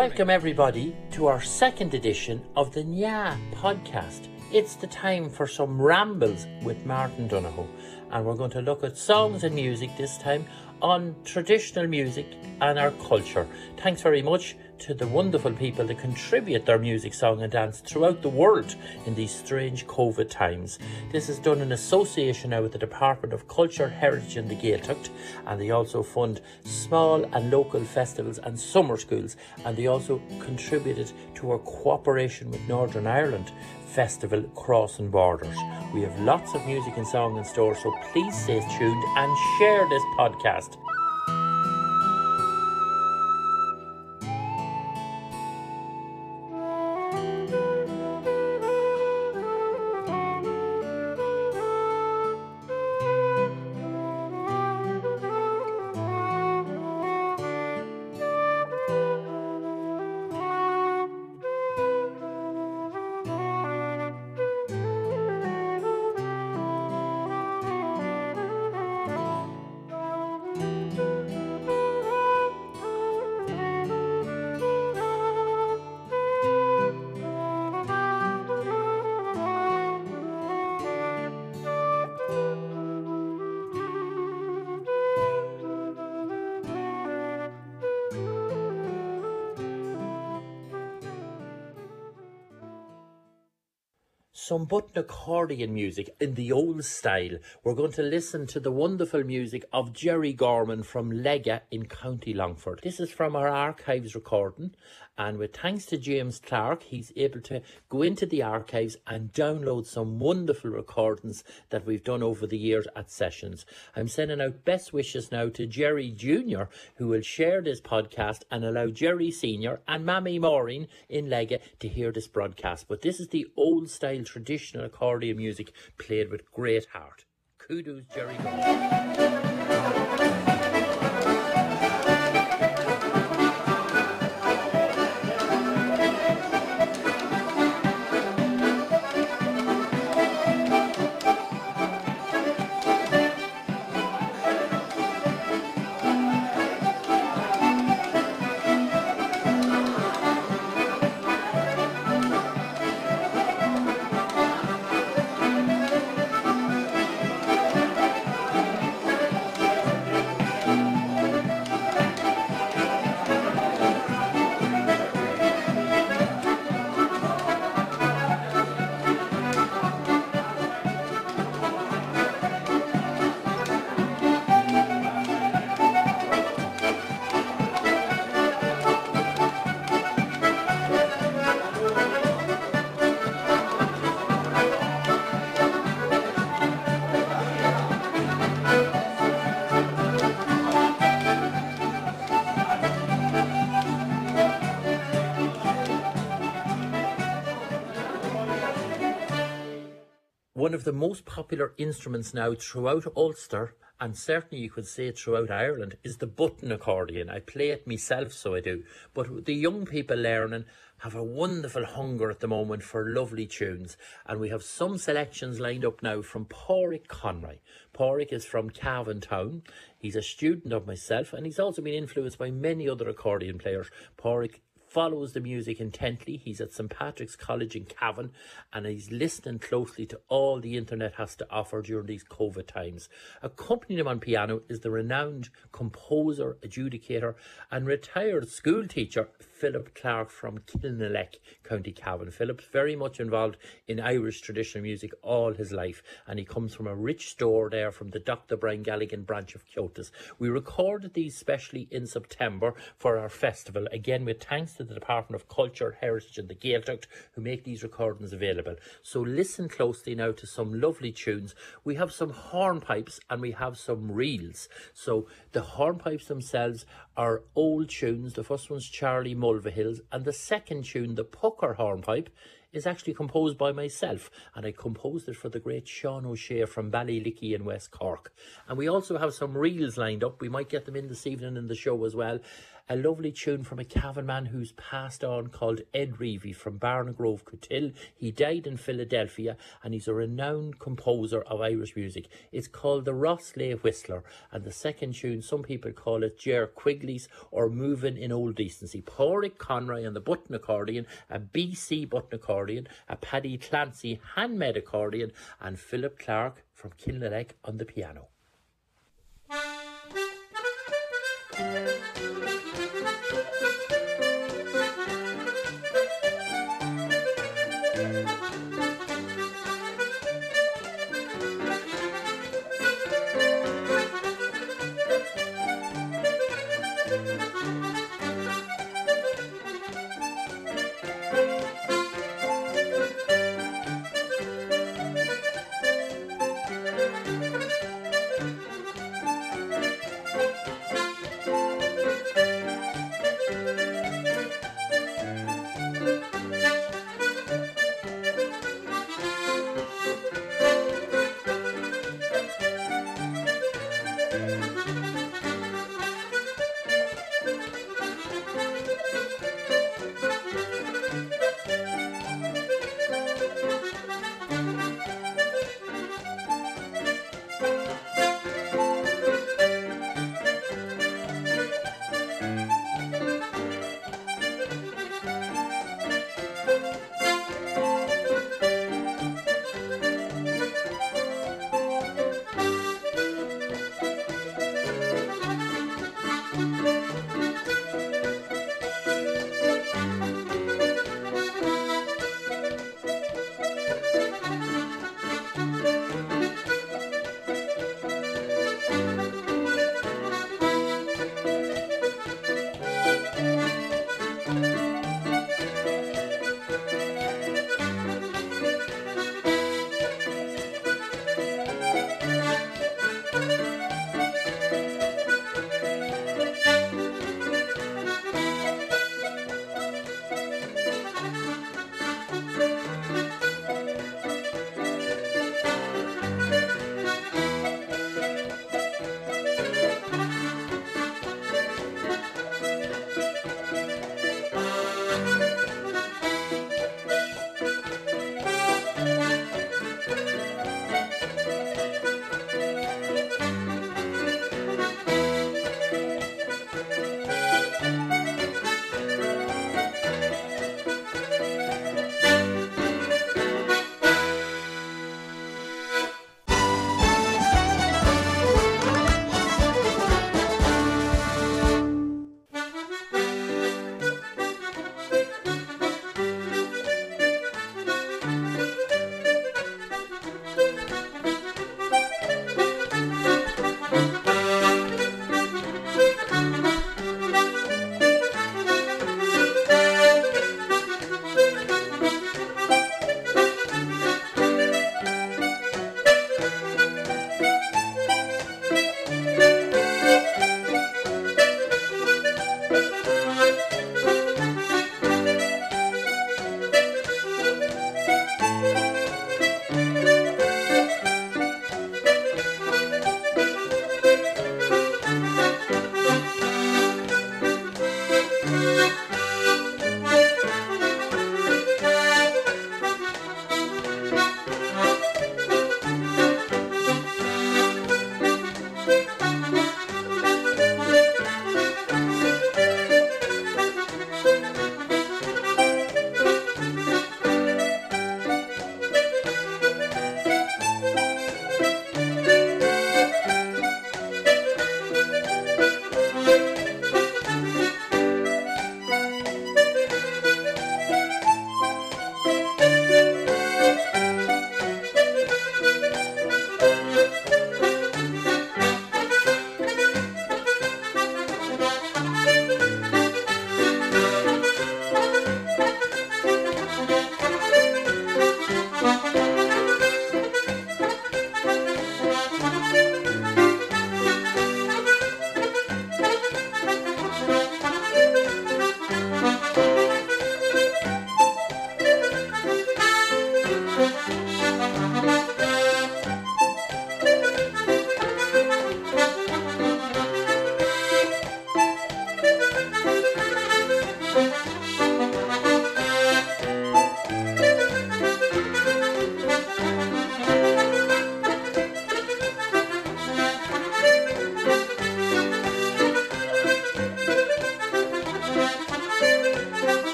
Welcome, everybody, to our second edition of the Nya podcast. It's the time for some rambles with Martin Donohoe, and we're going to look at songs and music this time on traditional music and our culture. Thanks very much to the wonderful people that contribute their music, song, and dance throughout the world in these strange COVID times. This is done in association now with the Department of Culture, Heritage and the Gaeltacht, and they also fund small and local festivals and summer schools, and they also contributed to our cooperation with Northern Ireland festival Crossing Borders. We have lots of music and song in store, so please stay tuned and share this podcast. Some button accordion music in the old style. We're going to listen to the wonderful music of Jerry Gorman from Legga in County Longford. This is from our archives recording, and with thanks to James Clark, he's able to go into the archives and download some wonderful recordings that we've done over the years at sessions. I'm sending out best wishes now to Jerry Jr., who will share this podcast and allow Jerry Sr. and Mammy Maureen in Legga to hear this broadcast. But this is the old style traditional accordion music played with great heart. Kudos, Jerry. One of the most popular instruments now throughout Ulster, and certainly you could say throughout Ireland, is the button accordion. I play it myself, so I do. But the young people learning have a wonderful hunger at the moment for lovely tunes. And we have some selections lined up now from Pádraig Conroy. Pádraig is from Cavan Town. He's a student of myself, and he's also been influenced by many other accordion players. Pádraig follows the music intently. He's at St Patrick's College in Cavan and he's listening closely to all the internet has to offer during these COVID times. Accompanying him on piano is the renowned composer, adjudicator, and retired school teacher Philip Clark from Kilnaleck, County Cavan. Philip's very much involved in Irish traditional music all his life, and he comes from a rich store there from the Dr. Brian Galligan branch of Comhaltas. We recorded these specially in September for our festival, again with thanks to the Department of Culture, Heritage and the Gaeltacht, who make these recordings available. So listen closely now to some lovely tunes. We have some hornpipes and we have some reels. So the hornpipes themselves are old tunes. The first one's Charlie Mulvihills, and the second tune, the Pucker Hornpipe, is actually composed by myself, and I composed it for the great Sean O'Shea from Ballylickey in West Cork. And we also have some reels lined up. We might get them in this evening in the show as well. A lovely tune from a Cavan man who's passed on called Ed Reavy from Barnagrove, Cootehill. He died in Philadelphia and he's a renowned composer of Irish music. It's called the Rosslea Whistler and the second tune, some people call it Ger Quigley's or Moving in Old Decency. Pádraig Conroy on the button accordion, a BC button accordion, a Paddy Clancy handmade accordion and Philip Clark from Kilnaleck on the piano.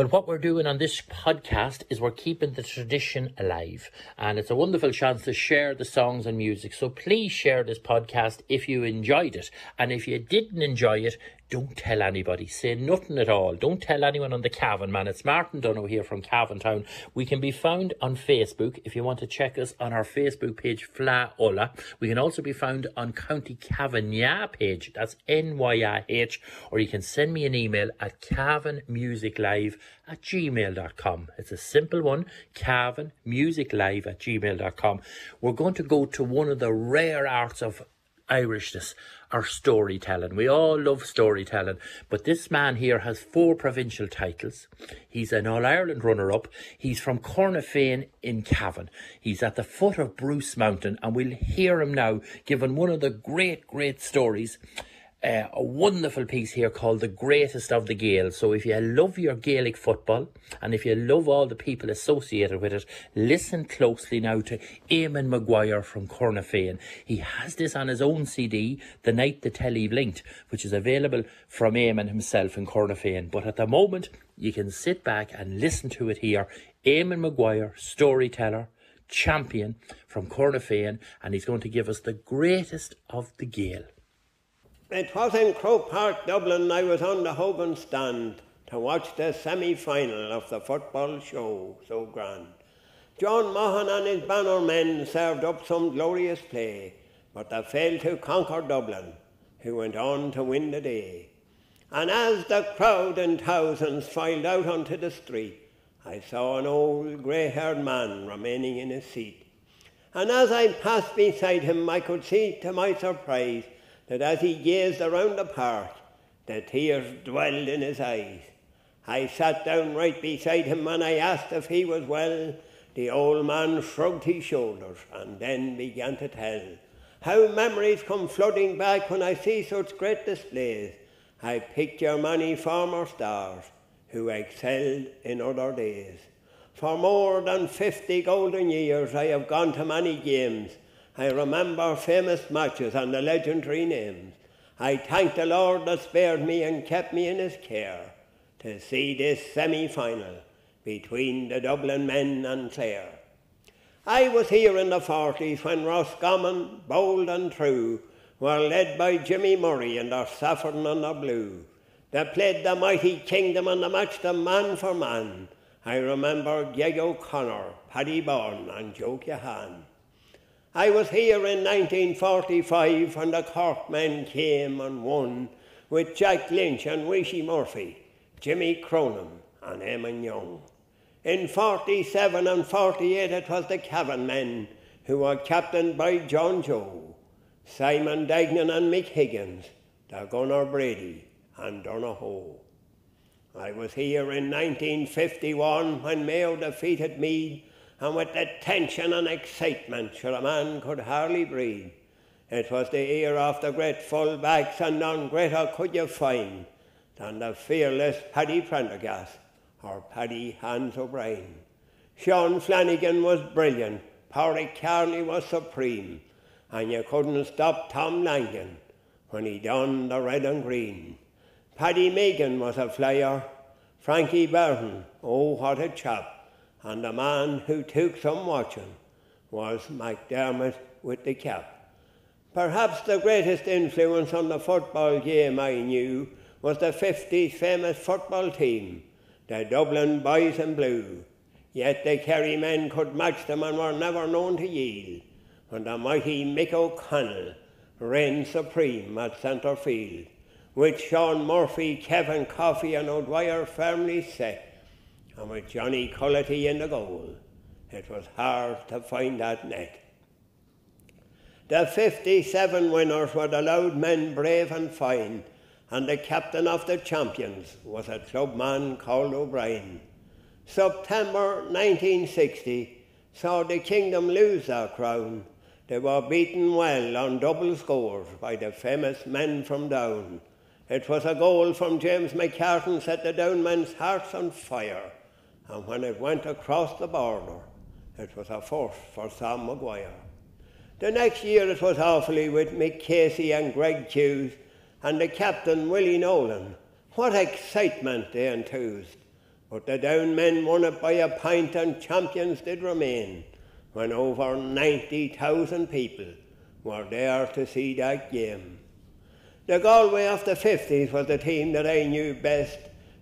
And what we're doing on this podcast is we're keeping the tradition alive. And it's a wonderful chance to share the songs and music. So please share this podcast if you enjoyed it. And if you didn't enjoy it, don't tell anybody. Say nothing at all. Don't tell anyone on the Cavan, man. It's Martin Donohoe here from Cavan Town. We can be found on Facebook if you want to check us on our Facebook page, Fla Ola. We can also be found on County Cavan page. That's N-Y-A-H. Or you can send me an email at cavanmusiclive at gmail.com. It's a simple one, cavanmusiclive at gmail.com. We're going to go to one of the rare arts of Irishness our storytelling. We all love storytelling, but this man here has four provincial titles. He's an All Ireland runner up. He's from Cornafean in Cavan. He's at the foot of Bruce Mountain, and we'll hear him now giving one of the great, great stories uh, a wonderful piece here called The Greatest of the Gaels. So if you love your Gaelic football and if you love all the people associated with it, listen closely now to Eamon Maguire from Cornafean. He has this on his own CD, The Night the Telly Blinked, which is available from Eamon himself in Cornafean. But at the moment, you can sit back and listen to it here. Eamon Maguire, storyteller, champion from Cornafean, and he's going to give us the greatest of the Gael. It was in Croke Park, Dublin, I was on the Hogan stand to watch the semi-final of the football show, so grand. John Maughan and his banner men served up some glorious play, but they failed to conquer Dublin, who went on to win the day. And as the crowd in thousands filed out onto the street, I saw an old grey-haired man remaining in his seat. And as I passed beside him, I could see, to my surprise, that as he gazed around the park, the tears dwelled in his eyes. I sat down right beside him and I asked if he was well. The old man shrugged his shoulders and then began to tell how memories come flooding back when I see such great displays. I picture many former stars who excelled in other days. For more than fifty golden years I have gone to many games I remember famous matches and the legendary names. I thank the Lord that spared me and kept me in his care to see this semi-final between the Dublin men and Clare. I was here in the 40s when Roscommon, bold and true, were led by Jimmy Murray and their saffron and their blue. They played the mighty kingdom and they matched them man for man. I remember Gega O'Connor, Paddy Byrne and Joe Keohane. I was here in 1945 when the Cork men came and won with Jack Lynch and Weesh Murphy, Jimmy Cronin and Eamon Young. In 47 and 48 it was the Cavan men who were captained by John Joe, Simon Deignan and Mick Higgins, Gunner Brady and Donahoe. I was here in 1951 when Mayo defeated Meath and with the tension and excitement, sure a man could hardly breathe. It was the ear of the great full-backs, and none greater could you find than the fearless Paddy Prendergast or Paddy Hands O'Brien. Sean Flanagan was brilliant, Pádraig Carney was supreme, and you couldn't stop Tom Langan when he donned the red and green. Paddy Meegan was a flyer, Frankie Burton, oh what a chap, and the man who took some watching was McDermott with the cap. Perhaps the greatest influence on the football game I knew was the 50s famous football team, the Dublin Boys in Blue. Yet the Kerry men could match them and were never known to yield when the mighty Mick O'Connell reigned supreme at centre field, with Sean Murphy, Kevin Coffey and O'Dwyer firmly set and with Johnny Culloty in the goal, it was hard to find that net. The 57 winners were the Louth men, brave and fine, and the captain of the champions was a clubman called O'Brien. September 1960 saw the kingdom lose their crown. They were beaten well on double scores by the famous men from Down. It was a goal from James McCartan set the Down men's hearts on fire and when it went across the border, it was a first for Sam Maguire. The next year it was Offaly with Mick Casey and Greg Hughes and the captain Willie Nolan. What excitement they enthused. but the down men won it by a pint and champions did remain when over 90,000 people were there to see that game. The Galway of the 50s was the team that I knew best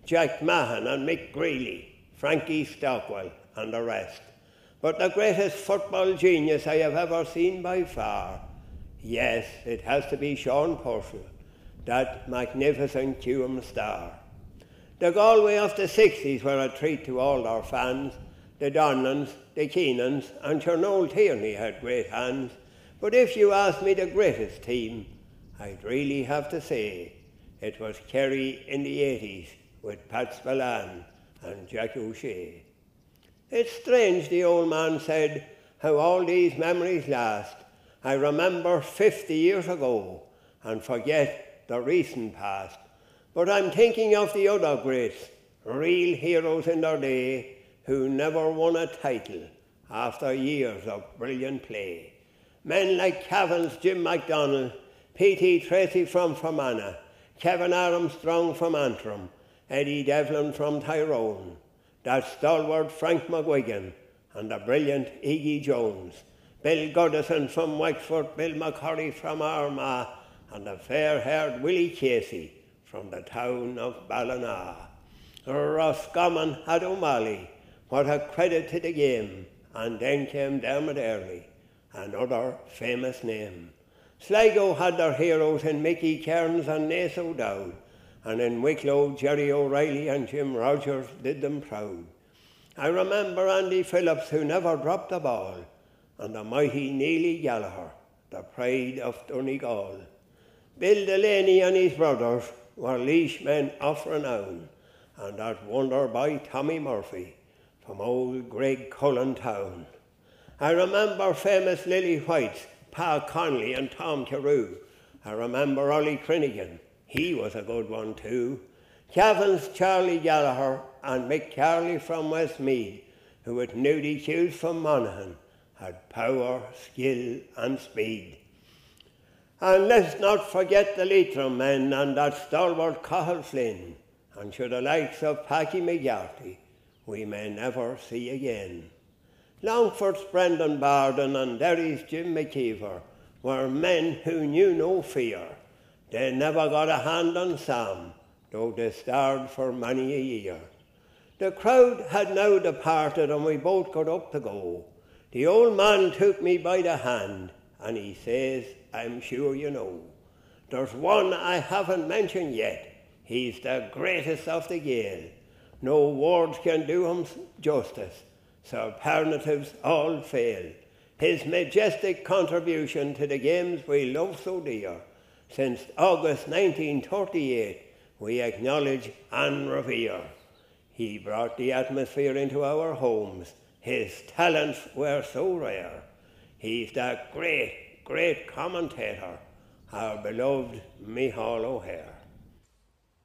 Jack Mahon and Mick Greeley, Frankie Stockwell, and the rest. But the greatest football genius I have ever seen by far, yes, it has to be Sean Purcell, that magnificent Tuam star. The Galway of the 60s were a treat to all our fans. The Donlans, the Keenans, and Chernow Tierney had great hands. But if you ask me the greatest team, I'd really have to say it was Kerry in the 80s with Pat Spillane and Jack O'Shea. It's strange, the old man said, how all these memories last. I remember 50 years ago and forget the recent past. But I'm thinking of the other greats, real heroes in their day, who never won a title after years of brilliant play. Men like Cavan's Jim MacDonald, P.T. Treacy from Fermanagh, Kevin Armstrong from Antrim, Eddie Devlin from Tyrone, that stalwart Frank McGuigan, and the brilliant Iggy Jones, Bill Goodison from Wexford, Bill McCorry from Armagh, and the fair-haired Willie Casey from the town of Ballina. Roscommon had O'Malley, what a credit to the game, and then came Dermot Earley, another famous name. Sligo had their heroes in Mickey Kearins and Nace O'Dowd, and in Wicklow, Jerry O'Reilly and Jim Rogers did them proud. I remember Andy Phillips, who never dropped a ball, and the mighty Neely Gallagher, the pride of Donegal. Bill Delaney and his brothers were Laois men of renown, and that wonder by Tommy Murphy from old Graiguecullen town. I remember famous Lily Whites Pa Conley and Tom Carew. I remember Ollie Crinigan. He was a good one too. Cavan's Charlie Gallagher and Mick Carley from Westmeath, who with Nudie Hughes from Monaghan had power, skill and speed. And let's not forget the Leitrim men and that stalwart Cathal Flynn, and should the likes of Packy McGarty we may never see again. Longford's Brendan Barden and Derry's Jim McKeever were men who knew no fear. They never got a hand on Sam, though they starved for many a year. The crowd had now departed and we both got up to go. The old man took me by the hand and he says, I'm sure you know. There's one I haven't mentioned yet. He's the greatest of the Gael. No words can do him justice Superlatives all fail. His majestic contribution to the games we love so dear, since August 1938, we acknowledge and revere. He brought the atmosphere into our homes. His talents were so rare. He's that great, great commentator, our beloved Micheál O'Hehir.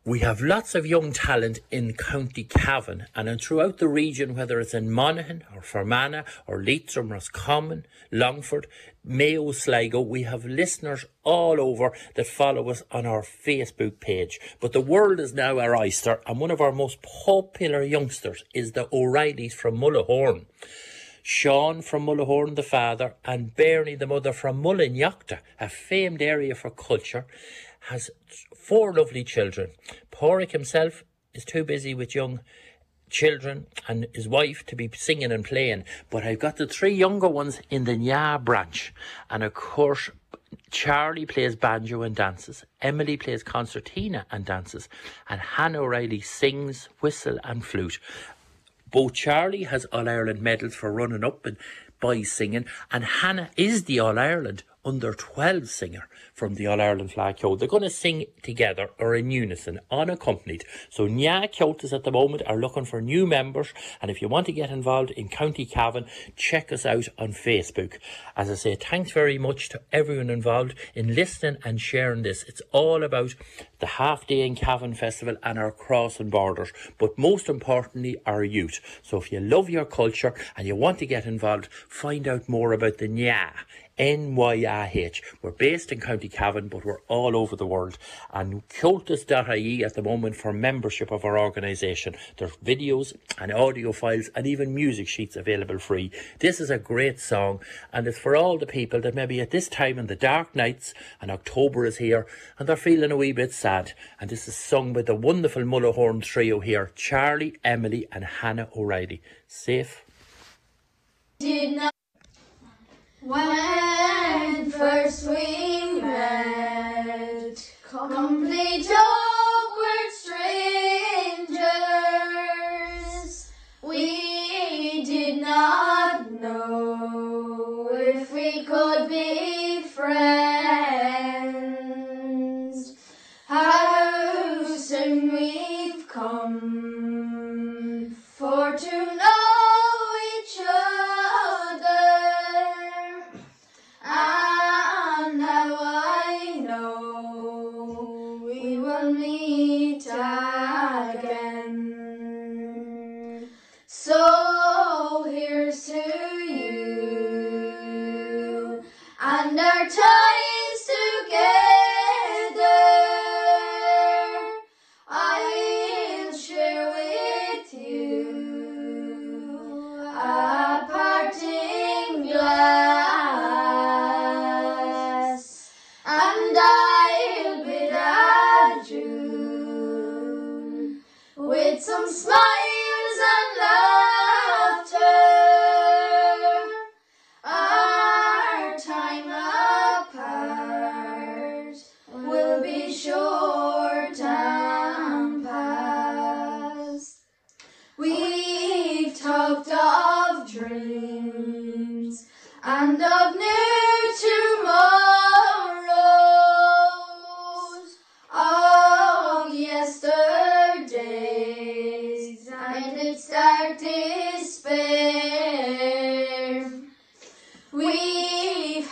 We have lots of young talent in County Cavan and throughout the region, whether it's in Monaghan or Fermanagh or Leitrim, Roscommon, Longford, Mayo, Sligo. We have listeners all over that follow us on our Facebook page. But the world is now our oyster, and one of our most popular youngsters is the O'Reillys from Mullahoran. Sean from Mullahoran, the father, and Bernie, the mother, from Mullinyochta, a famed area for culture has four lovely children. Porrick himself is too busy with young children and his wife to be singing and playing. But I've got the three younger ones in the Nya branch. And of course, Charlie plays banjo and dances. Emily plays concertina and dances. And Hannah O'Reilly sings, whistle and flute. Both Charlie has All Ireland medals for running up and boys singing, and Hannah is the All Ireland under 12 singer from the All Ireland Fleadh Cheoil. They're going to sing together or in unison, unaccompanied. So Nya Ceoltas at the moment are looking for new members. And if you want to get involved in County Cavan, check us out on Facebook. As I say, thanks very much to everyone involved in listening and sharing this. It's all about the half day in Cavan Festival and our crossing borders, but most importantly, our youth. So if you love your culture and you want to get involved, find out more about the Nya NYAH. We're based in County Cavan, but we're all over the world. And cultus.ie at the moment for membership of our organisation. There's videos and audio files and even music sheets available free. This is a great song and it's for all the people that maybe at this time in the dark nights and October is here and they're feeling a wee bit sad. And this is sung by the wonderful Mullahoran trio here, Charlie, Emily and Hannah O'Reilly. Safe. Did not when first we met, complete awkward some smiles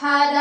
We've had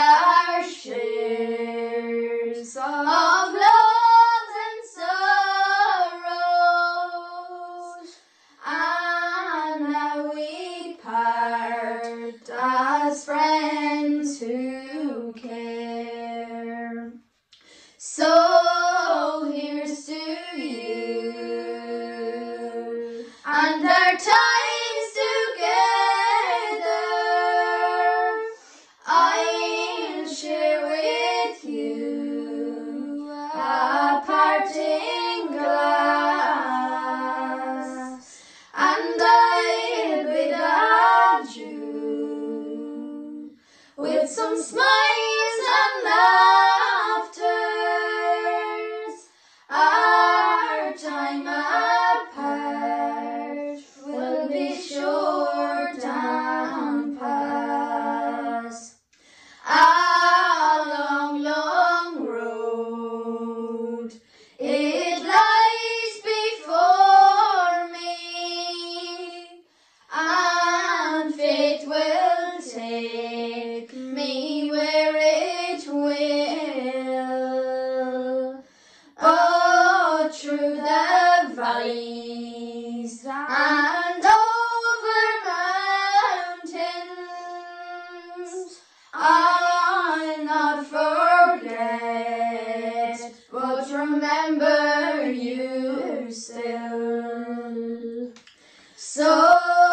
So